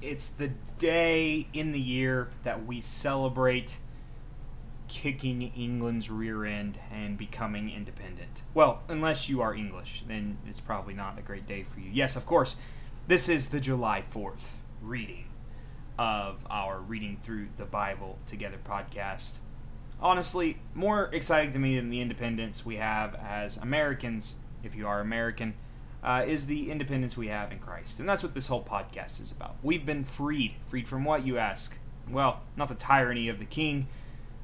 it's the day in the year that we celebrate kicking England's rear end and becoming independent. Well, unless you are English, then it's probably not a great day for you. Yes, of course, this is the July 4th reading of our Reading Through the Bible Together podcast. Honestly, more exciting to me than the independence we have as Americans, if you are American, uh, is the independence we have in Christ. And that's what this whole podcast is about. We've been freed. Freed from what, you ask? Well, not the tyranny of the king,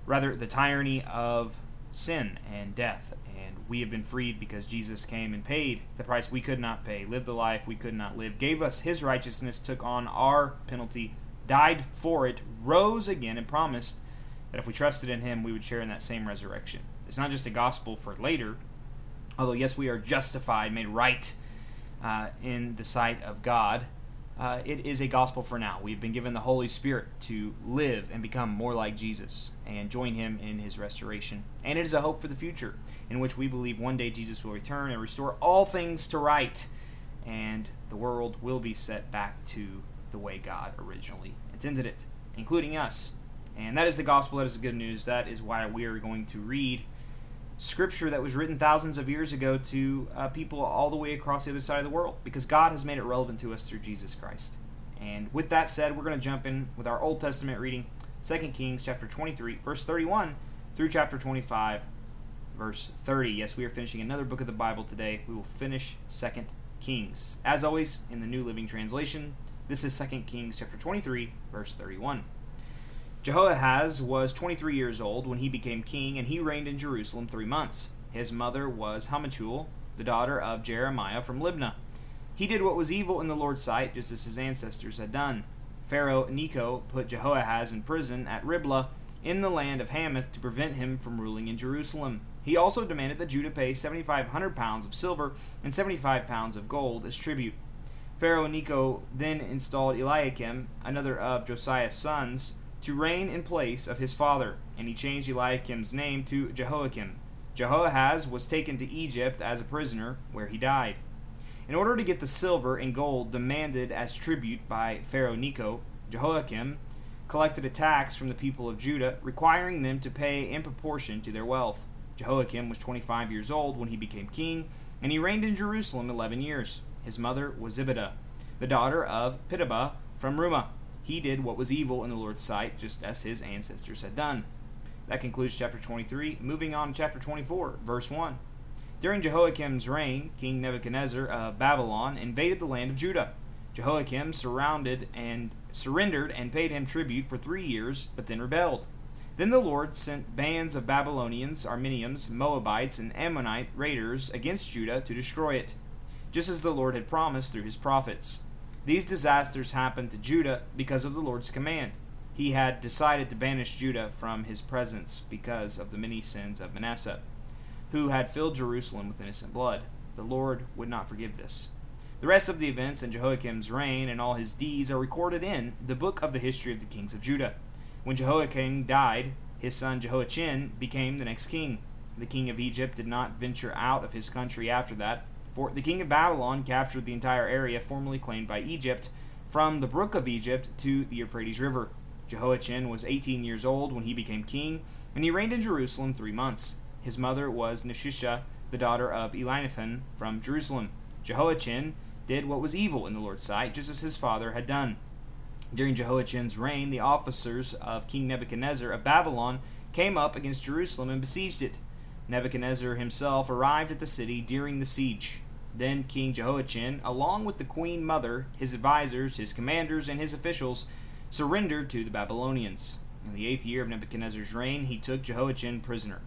rather, the tyranny of sin and death. And we have been freed because Jesus came and paid the price we could not pay, lived the life we could not live, gave us his righteousness, took on our penalty died for it, rose again, and promised that if we trusted in him, we would share in that same resurrection. It's not just a gospel for later, although, yes, we are justified, made right uh, in the sight of God. Uh, it is a gospel for now. We've been given the Holy Spirit to live and become more like Jesus and join him in his restoration. And it is a hope for the future, in which we believe one day Jesus will return and restore all things to right, and the world will be set back to the way God originally intended it, including us. And that is the gospel, that is the good news. That is why we are going to read scripture that was written thousands of years ago to uh, people all the way across the other side of the world, because God has made it relevant to us through Jesus Christ. And with that said, we're going to jump in with our Old Testament reading, 2 Kings chapter 23, verse 31 through chapter 25, verse 30. Yes, we are finishing another book of the Bible today. We will finish 2 Kings. As always, in the New Living Translation, this is 2 Kings chapter 23, verse 31. Jehoahaz was 23 years old when he became king, and he reigned in Jerusalem three months. His mother was Hamutal, the daughter of Jeremiah from Libnah. He did what was evil in the Lord's sight, just as his ancestors had done. Pharaoh Necho put Jehoahaz in prison at Riblah in the land of Hamath to prevent him from ruling in Jerusalem. He also demanded that Judah pay 7,500 pounds of silver and 75 pounds of gold as tribute. Pharaoh Necho then installed Eliakim, another of Josiah's sons, to reign in place of his father, and he changed Eliakim's name to Jehoiakim. Jehoahaz was taken to Egypt as a prisoner, where he died. In order to get the silver and gold demanded as tribute by Pharaoh Necho, Jehoiakim collected a tax from the people of Judah, requiring them to pay in proportion to their wealth. Jehoiakim was 25 years old when he became king, and he reigned in Jerusalem 11 years. His mother was Zebidah, the daughter of Pitabah from Rumah. He did what was evil in the Lord's sight, just as his ancestors had done. That concludes chapter 23. Moving on to chapter 24, verse 1. During Jehoiakim's reign, King Nebuchadnezzar of Babylon invaded the land of Judah. Jehoiakim surrounded and surrendered and paid him tribute for three years, but then rebelled. Then the Lord sent bands of Babylonians, Arameans, Moabites, and Ammonite raiders against Judah to destroy it just as the Lord had promised through his prophets. These disasters happened to Judah because of the Lord's command. He had decided to banish Judah from his presence because of the many sins of Manasseh, who had filled Jerusalem with innocent blood. The Lord would not forgive this. The rest of the events in Jehoiakim's reign and all his deeds are recorded in the book of the history of the kings of Judah. When Jehoiakim died, his son Jehoiachin became the next king. The king of Egypt did not venture out of his country after that, for the king of Babylon captured the entire area formerly claimed by Egypt, from the brook of Egypt to the Euphrates River. Jehoiachin was 18 years old when he became king, and he reigned in Jerusalem three months. His mother was Nehushta, the daughter of Elnathan from Jerusalem. Jehoiachin did what was evil in the Lord's sight, just as his father had done. During Jehoiachin's reign, the officers of King Nebuchadnezzar of Babylon came up against Jerusalem and besieged it. Nebuchadnezzar himself arrived at the city during the siege. Then King Jehoiachin, along with the queen mother, his advisers, his commanders, and his officials, surrendered to the Babylonians. In the eighth year of Nebuchadnezzar's reign, he took Jehoiachin prisoner.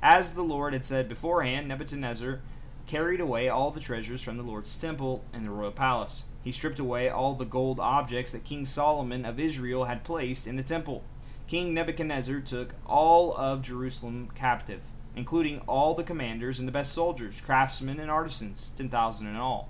As the Lord had said beforehand, Nebuchadnezzar carried away all the treasures from the Lord's temple and the royal palace. He stripped away all the gold objects that King Solomon of Israel had placed in the temple. King Nebuchadnezzar took all of Jerusalem captive including all the commanders and the best soldiers, craftsmen, and artisans, 10,000 in all.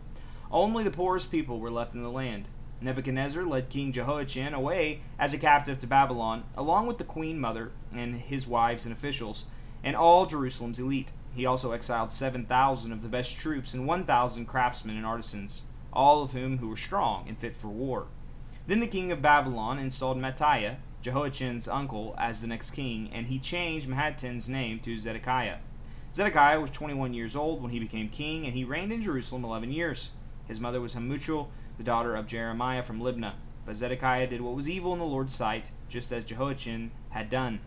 Only the poorest people were left in the land. Nebuchadnezzar led King Jehoiachin away as a captive to Babylon, along with the queen mother and his wives and officials, and all Jerusalem's elite. He also exiled 7,000 of the best troops and 1,000 craftsmen and artisans, all of whom who were strong and fit for war. Then the king of Babylon installed Mattaniah, Jehoiachin's uncle, as the next king, and he changed Mattaniah's name to Zedekiah. Zedekiah was 21 years old when he became king, and he reigned in Jerusalem 11 years. His mother was Hamutal, the daughter of Jeremiah from Libnah. But Zedekiah did what was evil in the Lord's sight, just as Jehoiachin had done.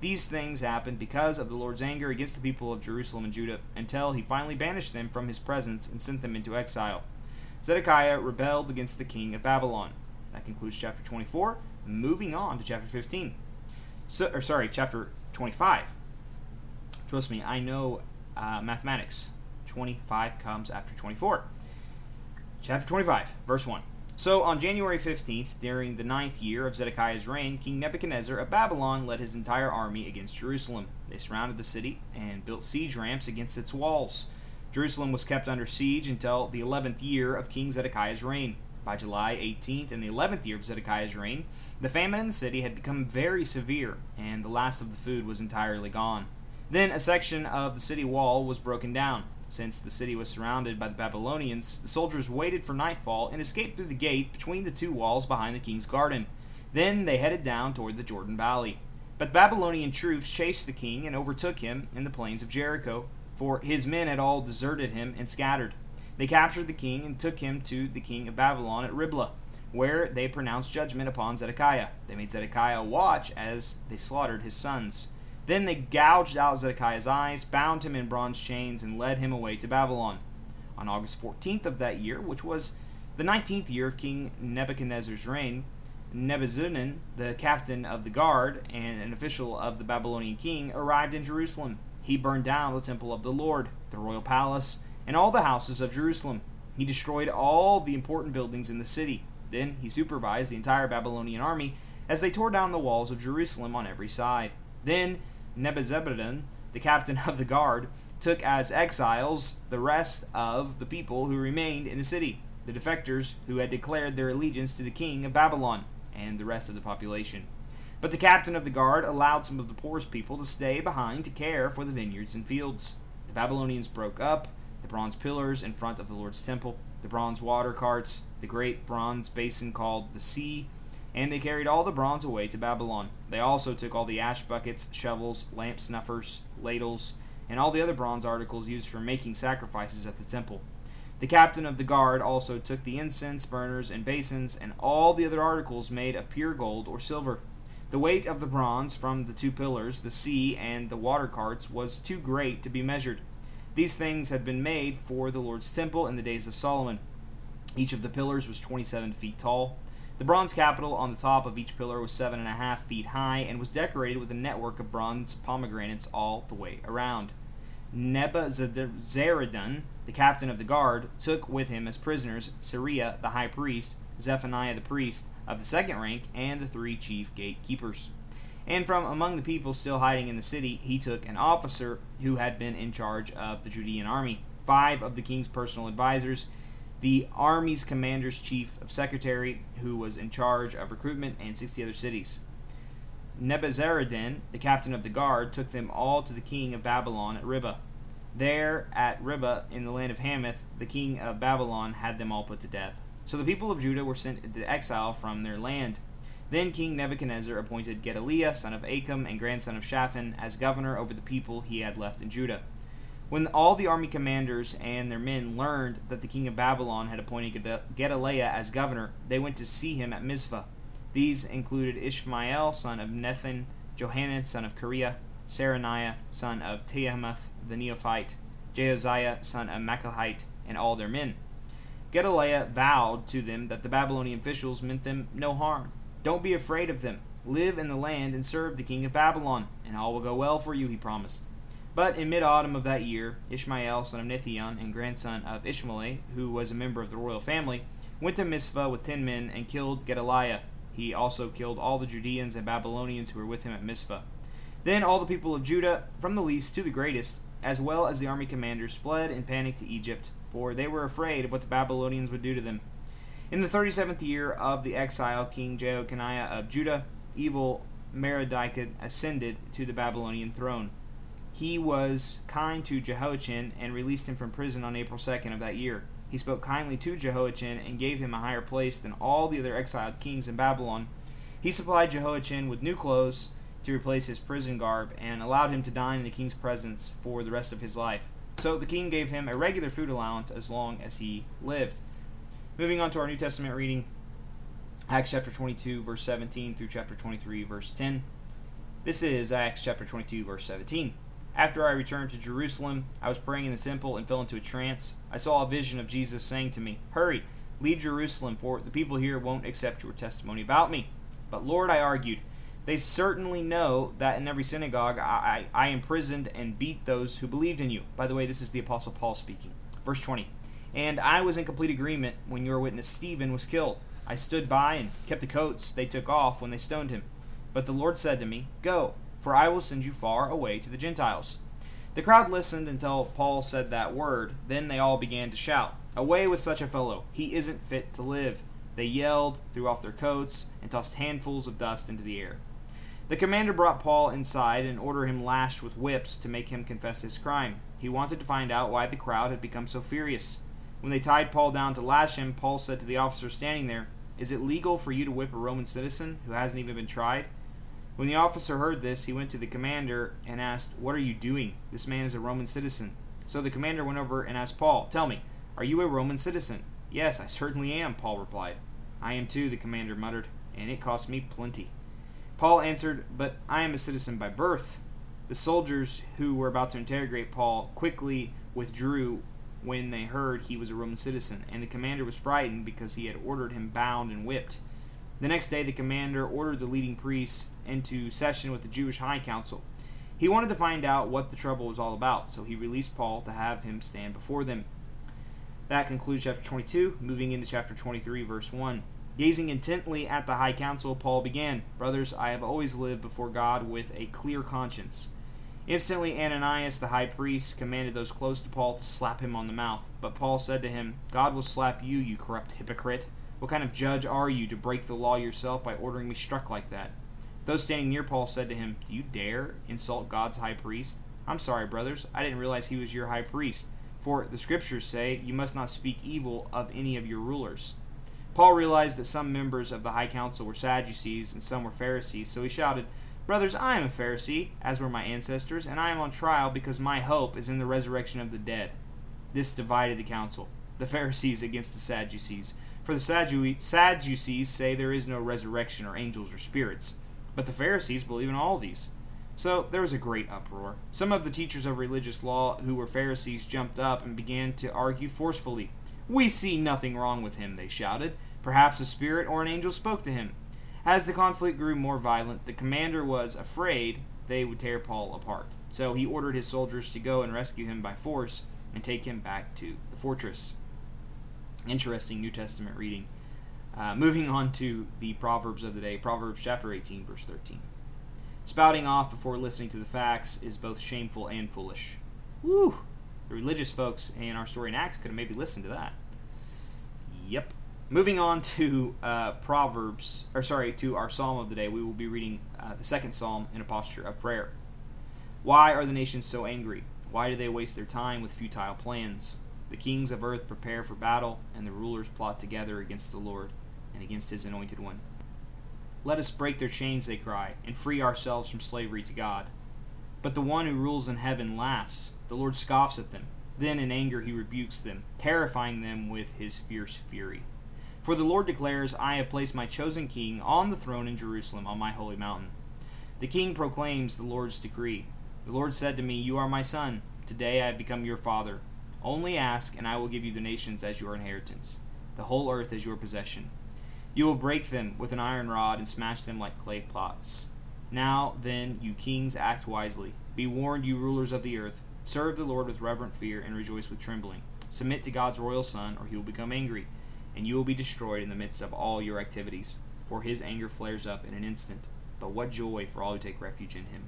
These things happened because of the Lord's anger against the people of Jerusalem and Judah, until he finally banished them from his presence and sent them into exile. Zedekiah rebelled against the king of Babylon. That concludes chapter 24. Moving on to chapter 15. So, or sorry, chapter 25. Trust me, I know uh, mathematics. 25 comes after 24. Chapter 25, verse 1. So on January 15th, during the ninth year of Zedekiah's reign, King Nebuchadnezzar of Babylon led his entire army against Jerusalem. They surrounded the city and built siege ramps against its walls. Jerusalem was kept under siege until the 11th year of King Zedekiah's reign. By July 18th in the 11th year of Zedekiah's reign, the famine in the city had become very severe, and the last of the food was entirely gone. Then a section of the city wall was broken down. Since the city was surrounded by the Babylonians, the soldiers waited for nightfall and escaped through the gate between the two walls behind the king's garden. Then they headed down toward the Jordan Valley. But Babylonian troops chased the king and overtook him in the plains of Jericho, for his men had all deserted him and scattered. They captured the king and took him to the king of Babylon at Riblah, where they pronounced judgment upon Zedekiah. They made Zedekiah watch as they slaughtered his sons. Then they gouged out Zedekiah's eyes, bound him in bronze chains, and led him away to Babylon. On August 14th of that year, which was the 19th year of King Nebuchadnezzar's reign, Nebuzaradan, the captain of the guard and an official of the Babylonian king, arrived in Jerusalem. He burned down the temple of the Lord, the royal palace, and all the houses of Jerusalem. He destroyed all the important buildings in the city. Then he supervised the entire Babylonian army as they tore down the walls of Jerusalem on every side. Then Nebuzaradan, the captain of the guard, took as exiles the rest of the people who remained in the city, the defectors who had declared their allegiance to the king of Babylon, and the rest of the population. But the captain of the guard allowed some of the poorest people to stay behind to care for the vineyards and fields. The Babylonians broke up the bronze pillars in front of the Lord's temple, the bronze water carts, the great bronze basin called the sea, and they carried all the bronze away to Babylon. They also took all the ash buckets, shovels, lamp snuffers, ladles, and all the other bronze articles used for making sacrifices at the temple. The captain of the guard also took the incense burners and basins and all the other articles made of pure gold or silver. The weight of the bronze from the two pillars, the sea, and the water carts was too great to be measured. These things had been made for the Lord's temple in the days of Solomon. Each of the pillars was 27 feet tall. The bronze capital on the top of each pillar was seven and a half feet high and was decorated with a network of bronze pomegranates all the way around. Nebuzaradan, the captain of the guard, took with him as prisoners Seraiah the high priest, Zephaniah the priest of the second rank, and the three chief gatekeepers. And from among the people still hiding in the city, he took an officer who had been in charge of the Judean army, five of the king's personal advisers, the Army's commander's chief of secretary, who was in charge of recruitment, and 60 other cities. Nebuzaradan, the captain of the guard, took them all to the king of Babylon at Riblah. There, at Riblah, in the land of Hamath, the king of Babylon had them all put to death. So the people of Judah were sent into exile from their land. Then King Nebuchadnezzar appointed Gedaliah, son of Achim and grandson of Shaphan, as governor over the people he had left in Judah. When all the army commanders and their men learned that the king of Babylon had appointed Gedaliah as governor, they went to see him at Mizpah. These included Ishmael, son of Nethan, Johanan, son of Kareah, Seraniah, son of Tiamath the Neophite, Jehoziah, son of Makahite, and all their men. Gedaliah vowed to them that the Babylonian officials meant them no harm. Don't be afraid of them. Live in the land and serve the king of Babylon, and all will go well for you, he promised. But in mid autumn of that year, Ishmael, son of Nethion, and grandson of Ishmael, who was a member of the royal family, went to Mizpah with ten men and killed Gedaliah. He also killed all the Judeans and Babylonians who were with him at Mizpah. Then all the people of Judah, from the least to the greatest, as well as the army commanders, fled in panic to Egypt, for they were afraid of what the Babylonians would do to them. In the thirty seventh year of the exile, King Jehoconiah of Judah, evil Merodach ascended to the Babylonian throne he was kind to Jehoiachin and released him from prison on April 2nd of that year. He spoke kindly to Jehoiachin and gave him a higher place than all the other exiled kings in Babylon. He supplied Jehoiachin with new clothes to replace his prison garb and allowed him to dine in the king's presence for the rest of his life. So the king gave him a regular food allowance as long as he lived. Moving on to our New Testament reading, Acts chapter 22, verse 17 through chapter 23, verse 10. This is Acts chapter 22, verse 17. After I returned to Jerusalem, I was praying in the temple and fell into a trance. I saw a vision of Jesus saying to me, Hurry, leave Jerusalem, for the people here won't accept your testimony about me. But Lord, I argued, they certainly know that in every synagogue I, I, I imprisoned and beat those who believed in you. By the way, this is the Apostle Paul speaking. Verse 20. And I was in complete agreement when your witness Stephen was killed. I stood by and kept the coats they took off when they stoned him. But the Lord said to me, Go, for I will send you far away to the Gentiles. The crowd listened until Paul said that word. Then they all began to shout, Away with such a fellow! He isn't fit to live. They yelled, threw off their coats, and tossed handfuls of dust into the air. The commander brought Paul inside and ordered him lashed with whips to make him confess his crime. He wanted to find out why the crowd had become so furious. When they tied Paul down to lash him, Paul said to the officer standing there, Is it legal for you to whip a Roman citizen who hasn't even been tried? When the officer heard this, he went to the commander and asked, What are you doing? This man is a Roman citizen. So the commander went over and asked Paul, Tell me, are you a Roman citizen? Yes, I certainly am, Paul replied. I am too, the commander muttered, and it cost me plenty. Paul answered, But I am a citizen by birth. The soldiers who were about to interrogate Paul quickly withdrew when they heard he was a Roman citizen, and the commander was frightened because he had ordered him bound and whipped. The next day, the commander ordered the leading priests into session with the Jewish High Council. He wanted to find out what the trouble was all about, so he released Paul to have him stand before them. That concludes chapter 22, moving into chapter 23, verse 1. Gazing intently at the high council, Paul began, Brothers, I have always lived before God with a clear conscience. Instantly, Ananias the high priest commanded those close to Paul to slap him on the mouth. But Paul said to him, God will slap you, you corrupt hypocrite. What kind of judge are you to break the law yourself by ordering me struck like that? Those standing near Paul said to him, Do you dare insult God's high priest? I'm sorry, brothers, I didn't realize he was your high priest. For the scriptures say, You must not speak evil of any of your rulers. Paul realized that some members of the high council were Sadducees and some were Pharisees, so he shouted, Brothers, I am a Pharisee, as were my ancestors, and I am on trial because my hope is in the resurrection of the dead. This divided the council, the Pharisees against the Sadducees. For the Sadducees say there is no resurrection or angels or spirits, but the Pharisees believe in all these. So there was a great uproar. Some of the teachers of religious law who were Pharisees jumped up and began to argue forcefully. We see nothing wrong with him, they shouted. Perhaps a spirit or an angel spoke to him. As the conflict grew more violent, the commander was afraid they would tear Paul apart. So he ordered his soldiers to go and rescue him by force and take him back to the fortress. Interesting New Testament reading. Uh, moving on to the Proverbs of the day, Proverbs chapter 18, verse 13. Spouting off before listening to the facts is both shameful and foolish. Woo! The religious folks in our story in Acts could have maybe listened to that. Yep. Moving on to uh, Proverbs, or sorry, to our psalm of the day, we will be reading uh, the second psalm in a posture of prayer. Why are the nations so angry? Why do they waste their time with futile plans? The kings of earth prepare for battle, and the rulers plot together against the Lord and against his anointed one. Let us break their chains, they cry, and free ourselves from slavery to God. But the one who rules in heaven laughs. The Lord scoffs at them. Then in anger he rebukes them, terrifying them with his fierce fury. For the Lord declares, I have placed my chosen king on the throne in Jerusalem, on my holy mountain. The king proclaims the Lord's decree. The Lord said to me, You are my son. Today I have become your father. Only ask, and I will give you the nations as your inheritance, the whole earth as your possession. You will break them with an iron rod and smash them like clay pots. Now, then, you kings, act wisely. Be warned, you rulers of the earth. Serve the Lord with reverent fear and rejoice with trembling. Submit to God's royal Son, or he will become angry, and you will be destroyed in the midst of all your activities. For his anger flares up in an instant. But what joy for all who take refuge in him.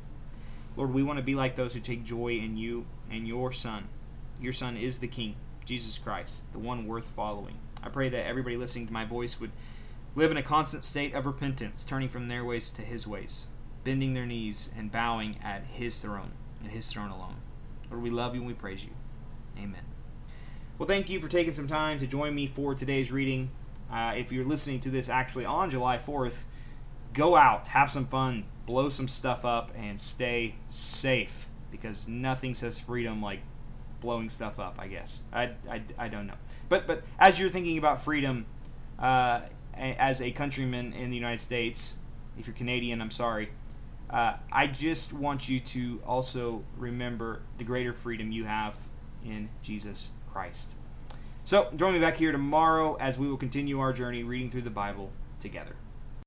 Lord, we want to be like those who take joy in you and your Son. Your Son is the King, Jesus Christ, the one worth following. I pray that everybody listening to my voice would live in a constant state of repentance, turning from their ways to his ways, bending their knees and bowing at his throne and his throne alone. Lord, we love you and we praise you. Amen. Well, thank you for taking some time to join me for today's reading. Uh, if you're listening to this actually on July 4th, go out, have some fun, blow some stuff up, and stay safe because nothing says freedom like blowing stuff up, I guess. I, I, I don't know. But, but as you're thinking about freedom uh, as a countryman in the United States, if you're Canadian, I'm sorry. Uh, I just want you to also remember the greater freedom you have in Jesus Christ. So, join me back here tomorrow as we will continue our journey reading through the Bible together.